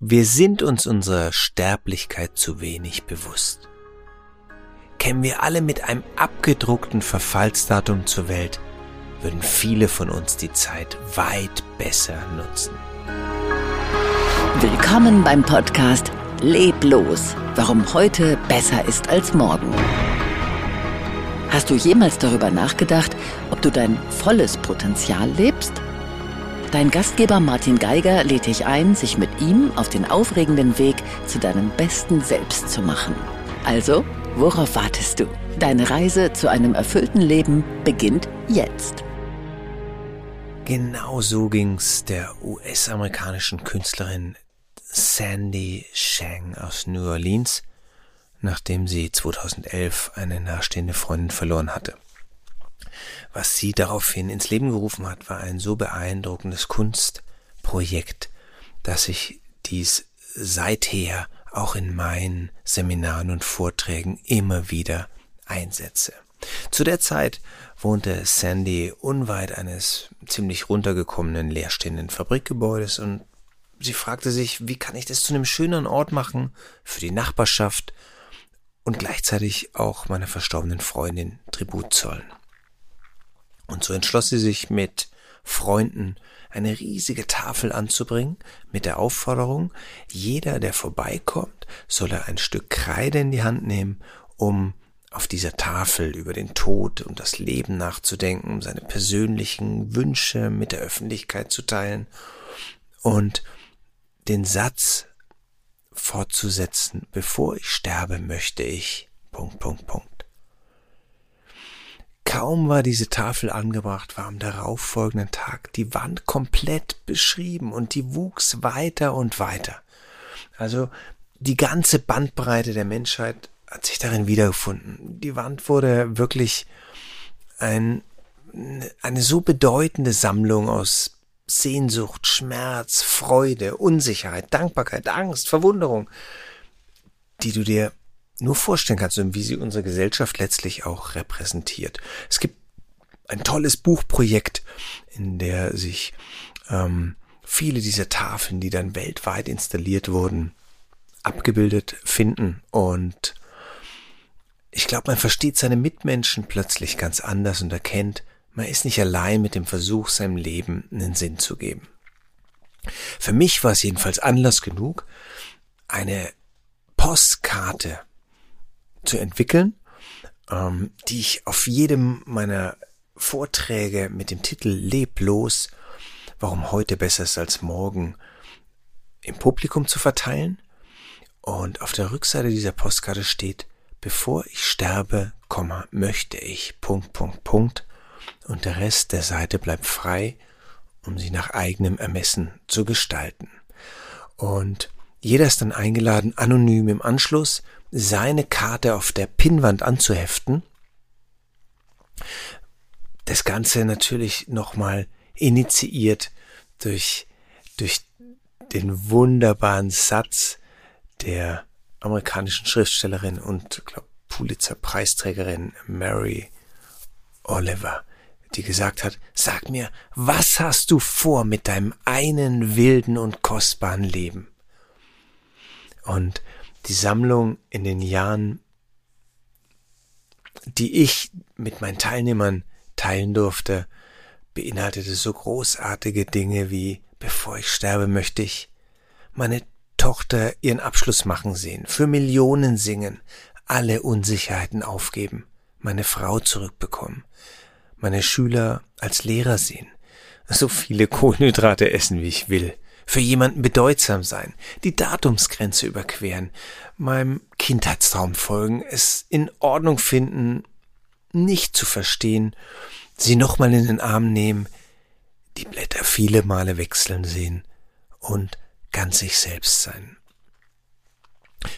Wir sind uns unserer Sterblichkeit zu wenig bewusst. Kämen wir alle mit einem abgedruckten Verfallsdatum zur Welt, würden viele von uns die Zeit weit besser nutzen. Willkommen beim Podcast Leblos, warum heute besser ist als morgen. Hast du jemals darüber nachgedacht, ob du dein volles Potenzial lebst? Dein Gastgeber Martin Geiger lädt dich ein, sich mit ihm auf den aufregenden Weg zu deinem besten Selbst zu machen. Also, worauf wartest du? Deine Reise zu einem erfüllten Leben beginnt jetzt. Genau so ging's der US-amerikanischen Künstlerin Sandy Shang aus New Orleans, nachdem sie 2011 eine nahestehende Freundin verloren hatte. Was sie daraufhin ins Leben gerufen hat, war ein so beeindruckendes Kunstprojekt, dass ich dies seither auch in meinen Seminaren und Vorträgen immer wieder einsetze. Zu der Zeit wohnte Sandy unweit eines ziemlich runtergekommenen leerstehenden Fabrikgebäudes und sie fragte sich, wie kann ich das zu einem schöneren Ort machen für die Nachbarschaft und gleichzeitig auch meiner verstorbenen Freundin Tribut zollen. Und so entschloss sie sich mit Freunden eine riesige Tafel anzubringen mit der Aufforderung, jeder, der vorbeikommt, solle ein Stück Kreide in die Hand nehmen, um auf dieser Tafel über den Tod und das Leben nachzudenken, seine persönlichen Wünsche mit der Öffentlichkeit zu teilen und den Satz fortzusetzen, bevor ich sterbe, möchte ich. Punkt, Punkt, Punkt. Kaum war diese Tafel angebracht, war am darauffolgenden Tag die Wand komplett beschrieben und die wuchs weiter und weiter. Also die ganze Bandbreite der Menschheit hat sich darin wiedergefunden. Die Wand wurde wirklich ein, eine so bedeutende Sammlung aus Sehnsucht, Schmerz, Freude, Unsicherheit, Dankbarkeit, Angst, Verwunderung, die du dir nur vorstellen kannst und wie sie unsere Gesellschaft letztlich auch repräsentiert. Es gibt ein tolles Buchprojekt, in der sich ähm, viele dieser Tafeln, die dann weltweit installiert wurden, abgebildet finden und ich glaube, man versteht seine Mitmenschen plötzlich ganz anders und erkennt, man ist nicht allein mit dem Versuch, seinem Leben einen Sinn zu geben. Für mich war es jedenfalls Anlass genug, eine Postkarte zu entwickeln, ähm, die ich auf jedem meiner Vorträge mit dem Titel Leblos, warum heute besser ist als morgen, im Publikum zu verteilen. Und auf der Rückseite dieser Postkarte steht, bevor ich sterbe, möchte ich, Punkt, Punkt, Punkt. Und der Rest der Seite bleibt frei, um sie nach eigenem Ermessen zu gestalten. Und jeder ist dann eingeladen, anonym im Anschluss seine Karte auf der Pinnwand anzuheften. Das Ganze natürlich nochmal initiiert durch, durch den wunderbaren Satz der amerikanischen Schriftstellerin und Pulitzer-Preisträgerin Mary Oliver, die gesagt hat, sag mir, was hast du vor mit deinem einen wilden und kostbaren Leben? Und die Sammlung in den Jahren, die ich mit meinen Teilnehmern teilen durfte, beinhaltete so großartige Dinge wie, bevor ich sterbe, möchte ich meine Tochter ihren Abschluss machen sehen, für Millionen singen, alle Unsicherheiten aufgeben, meine Frau zurückbekommen, meine Schüler als Lehrer sehen, so viele Kohlenhydrate essen, wie ich will, für jemanden bedeutsam sein, die Datumsgrenze überqueren, meinem Kindheitstraum folgen, es in Ordnung finden, nicht zu verstehen, sie nochmal in den Arm nehmen, die Blätter viele Male wechseln sehen und ganz sich selbst sein.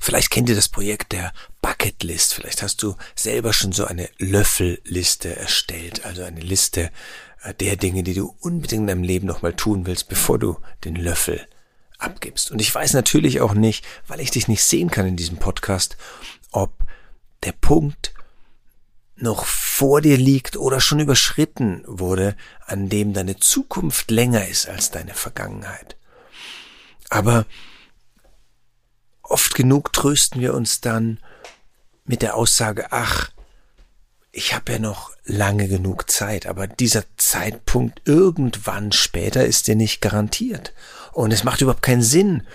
Vielleicht kennt ihr das Projekt der Bucketlist. Vielleicht hast du selber schon so eine Löffelliste erstellt, also eine Liste der Dinge, die du unbedingt in deinem Leben nochmal tun willst, bevor du den Löffel abgibst. Und ich weiß natürlich auch nicht, weil ich dich nicht sehen kann in diesem Podcast, ob der Punkt noch vor dir liegt oder schon überschritten wurde, an dem deine Zukunft länger ist als deine Vergangenheit. Aber oft genug trösten wir uns dann mit der Aussage, ach, ich habe ja noch lange genug Zeit, aber dieser Zeitpunkt irgendwann später ist dir nicht garantiert. Und es macht überhaupt keinen Sinn,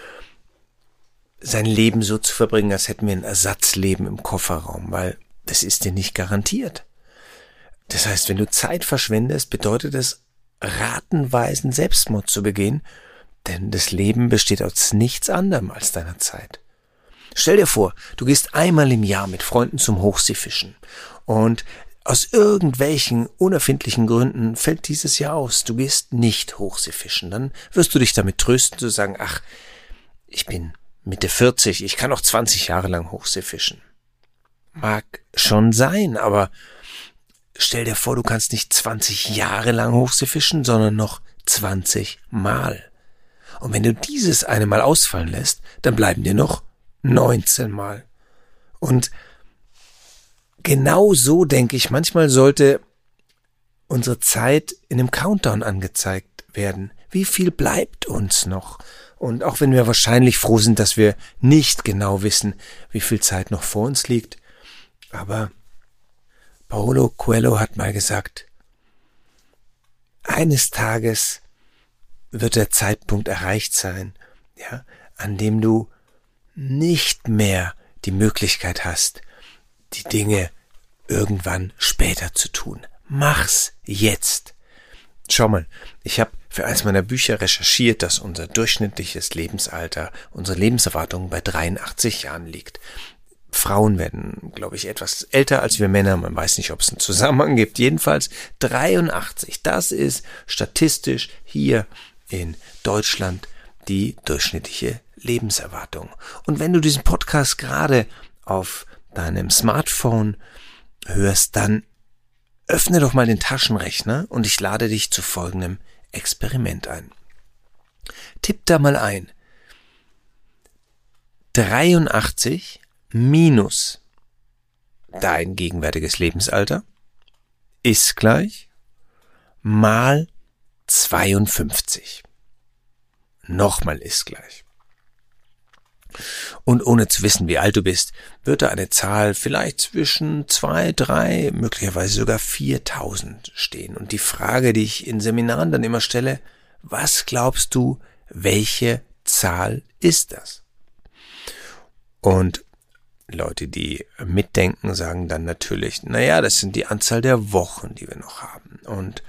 sein Leben so zu verbringen, als hätten wir ein Ersatzleben im Kofferraum, weil das ist dir nicht garantiert. Das heißt, wenn du Zeit verschwendest, bedeutet es, ratenweisen Selbstmord zu begehen, denn das Leben besteht aus nichts anderem als deiner Zeit. Stell dir vor, du gehst einmal im Jahr mit Freunden zum Hochseefischen und aus irgendwelchen unerfindlichen Gründen fällt dieses Jahr aus. Du gehst nicht Hochseefischen. Dann wirst du dich damit trösten zu sagen, ach, ich bin Mitte 40, ich kann noch 20 Jahre lang Hochseefischen. Mag schon sein, aber stell dir vor, du kannst nicht 20 Jahre lang Hochseefischen, sondern noch 20 Mal. Und wenn du dieses eine Mal ausfallen lässt, dann bleiben dir noch 19 Mal. Und genau so denke ich, manchmal sollte unsere Zeit in einem Countdown angezeigt werden. Wie viel bleibt uns noch? Und auch wenn wir wahrscheinlich froh sind, dass wir nicht genau wissen, wie viel Zeit noch vor uns liegt, aber Paolo Coelho hat mal gesagt, eines Tages wird der Zeitpunkt erreicht sein, ja, an dem du nicht mehr die Möglichkeit hast, die Dinge irgendwann später zu tun. Mach's jetzt. Schau mal, ich habe für eins meiner Bücher recherchiert, dass unser durchschnittliches Lebensalter, unsere Lebenserwartung bei 83 Jahren liegt. Frauen werden, glaube ich, etwas älter als wir Männer. Man weiß nicht, ob es einen Zusammenhang gibt. Jedenfalls 83. Das ist statistisch hier in Deutschland die durchschnittliche Lebenserwartung. Und wenn du diesen Podcast gerade auf deinem Smartphone hörst, dann öffne doch mal den Taschenrechner und ich lade dich zu folgendem Experiment ein. Tipp da mal ein. 83 minus dein gegenwärtiges Lebensalter ist gleich mal 52. Nochmal ist gleich. Und ohne zu wissen, wie alt du bist, wird da eine Zahl vielleicht zwischen zwei, drei, möglicherweise sogar 4000 stehen. Und die Frage, die ich in Seminaren dann immer stelle, was glaubst du, welche Zahl ist das? Und Leute, die mitdenken, sagen dann natürlich, naja, das sind die Anzahl der Wochen, die wir noch haben. Und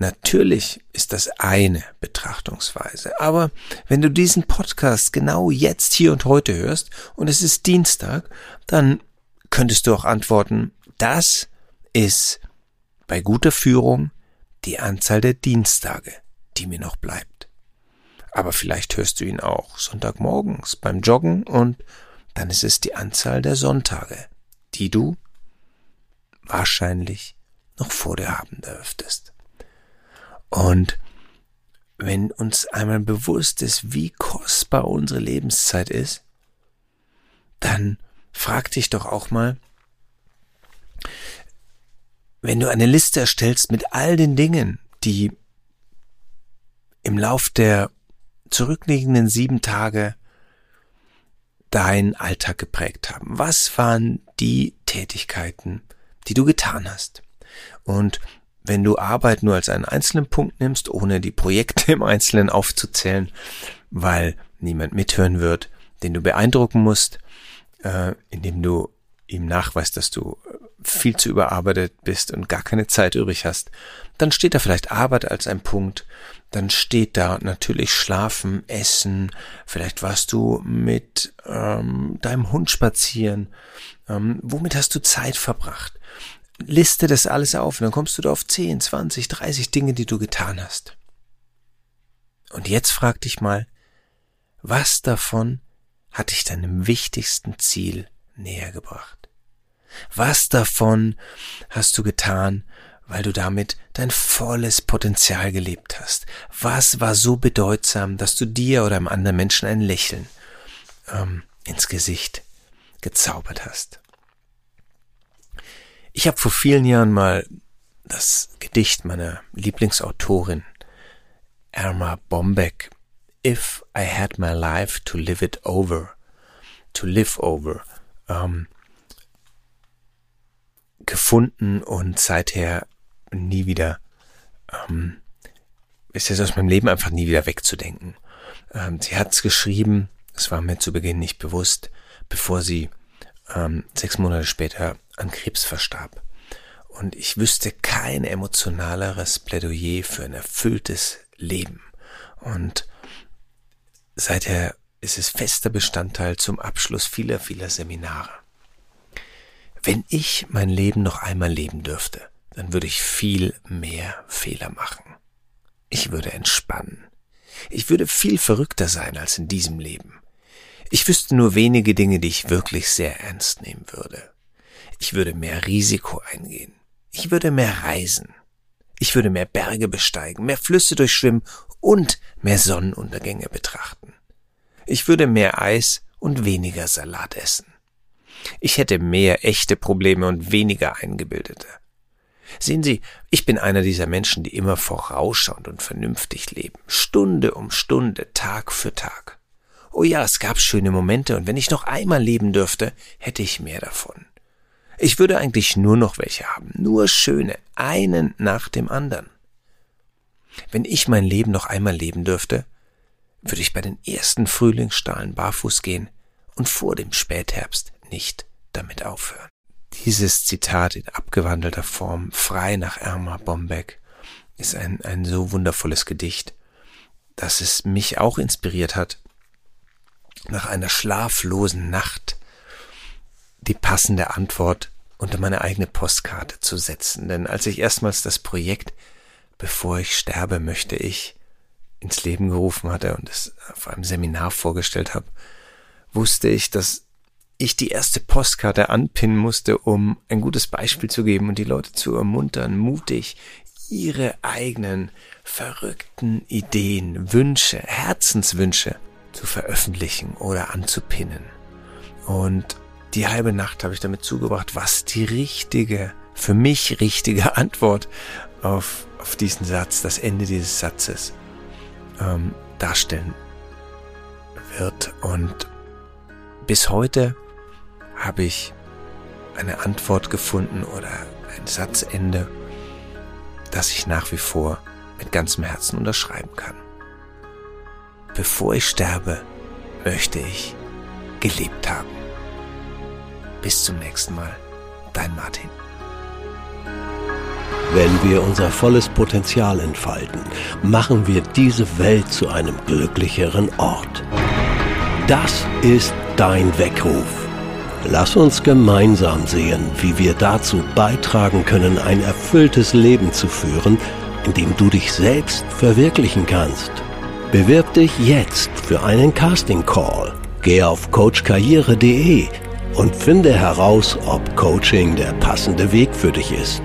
Natürlich ist das eine Betrachtungsweise, aber wenn du diesen Podcast genau jetzt, hier und heute hörst und es ist Dienstag, dann könntest du auch antworten, das ist bei guter Führung die Anzahl der Dienstage, die mir noch bleibt. Aber vielleicht hörst du ihn auch Sonntagmorgens beim Joggen und dann ist es die Anzahl der Sonntage, die du wahrscheinlich noch vor dir haben dürftest. Und wenn uns einmal bewusst ist, wie kostbar unsere Lebenszeit ist, dann frag dich doch auch mal, wenn du eine Liste erstellst mit all den Dingen, die im Lauf der zurückliegenden sieben Tage deinen Alltag geprägt haben. Was waren die Tätigkeiten, die du getan hast? Und wenn du Arbeit nur als einen einzelnen Punkt nimmst, ohne die Projekte im Einzelnen aufzuzählen, weil niemand mithören wird, den du beeindrucken musst, äh, indem du ihm nachweist, dass du viel zu überarbeitet bist und gar keine Zeit übrig hast, dann steht da vielleicht Arbeit als ein Punkt, dann steht da natürlich Schlafen, Essen, vielleicht warst du mit ähm, deinem Hund spazieren, ähm, womit hast du Zeit verbracht? Liste das alles auf und dann kommst du da auf 10, 20, 30 Dinge, die du getan hast. Und jetzt frag dich mal, was davon hat dich deinem wichtigsten Ziel näher gebracht? Was davon hast du getan, weil du damit dein volles Potenzial gelebt hast? Was war so bedeutsam, dass du dir oder einem anderen Menschen ein Lächeln ähm, ins Gesicht gezaubert hast? Ich habe vor vielen Jahren mal das Gedicht meiner Lieblingsautorin Erma Bombeck If I Had My Life to Live It Over to Live Over ähm, gefunden und seither nie wieder ähm, ist jetzt aus meinem Leben einfach nie wieder wegzudenken. Ähm, sie hat es geschrieben, es war mir zu Beginn nicht bewusst, bevor sie ähm, sechs Monate später an Krebs verstarb. Und ich wüsste kein emotionaleres Plädoyer für ein erfülltes Leben. Und seither ist es fester Bestandteil zum Abschluss vieler, vieler Seminare. Wenn ich mein Leben noch einmal leben dürfte, dann würde ich viel mehr Fehler machen. Ich würde entspannen. Ich würde viel verrückter sein als in diesem Leben. Ich wüsste nur wenige Dinge, die ich wirklich sehr ernst nehmen würde. Ich würde mehr Risiko eingehen. Ich würde mehr reisen. Ich würde mehr Berge besteigen, mehr Flüsse durchschwimmen und mehr Sonnenuntergänge betrachten. Ich würde mehr Eis und weniger Salat essen. Ich hätte mehr echte Probleme und weniger eingebildete. Sehen Sie, ich bin einer dieser Menschen, die immer vorausschauend und vernünftig leben, Stunde um Stunde, Tag für Tag. Oh ja, es gab schöne Momente, und wenn ich noch einmal leben dürfte, hätte ich mehr davon. Ich würde eigentlich nur noch welche haben, nur schöne, einen nach dem anderen. Wenn ich mein Leben noch einmal leben dürfte, würde ich bei den ersten Frühlingsstrahlen barfuß gehen und vor dem Spätherbst nicht damit aufhören. Dieses Zitat in abgewandelter Form, frei nach Erma Bombeck, ist ein, ein so wundervolles Gedicht, dass es mich auch inspiriert hat, nach einer schlaflosen Nacht die passende Antwort unter meine eigene Postkarte zu setzen. Denn als ich erstmals das Projekt, bevor ich sterbe, möchte ich ins Leben gerufen hatte und es auf einem Seminar vorgestellt habe, wusste ich, dass ich die erste Postkarte anpinnen musste, um ein gutes Beispiel zu geben und die Leute zu ermuntern, mutig ihre eigenen verrückten Ideen, Wünsche, Herzenswünsche zu veröffentlichen oder anzupinnen. Und die halbe Nacht habe ich damit zugebracht, was die richtige, für mich richtige Antwort auf, auf diesen Satz, das Ende dieses Satzes ähm, darstellen wird. Und bis heute habe ich eine Antwort gefunden oder ein Satzende, das ich nach wie vor mit ganzem Herzen unterschreiben kann. Bevor ich sterbe, möchte ich gelebt haben. Bis zum nächsten Mal. Dein Martin. Wenn wir unser volles Potenzial entfalten, machen wir diese Welt zu einem glücklicheren Ort. Das ist dein Weckruf. Lass uns gemeinsam sehen, wie wir dazu beitragen können, ein erfülltes Leben zu führen, in dem du dich selbst verwirklichen kannst. Bewirb dich jetzt für einen Casting Call. Geh auf coachkarriere.de und finde heraus, ob Coaching der passende Weg für dich ist.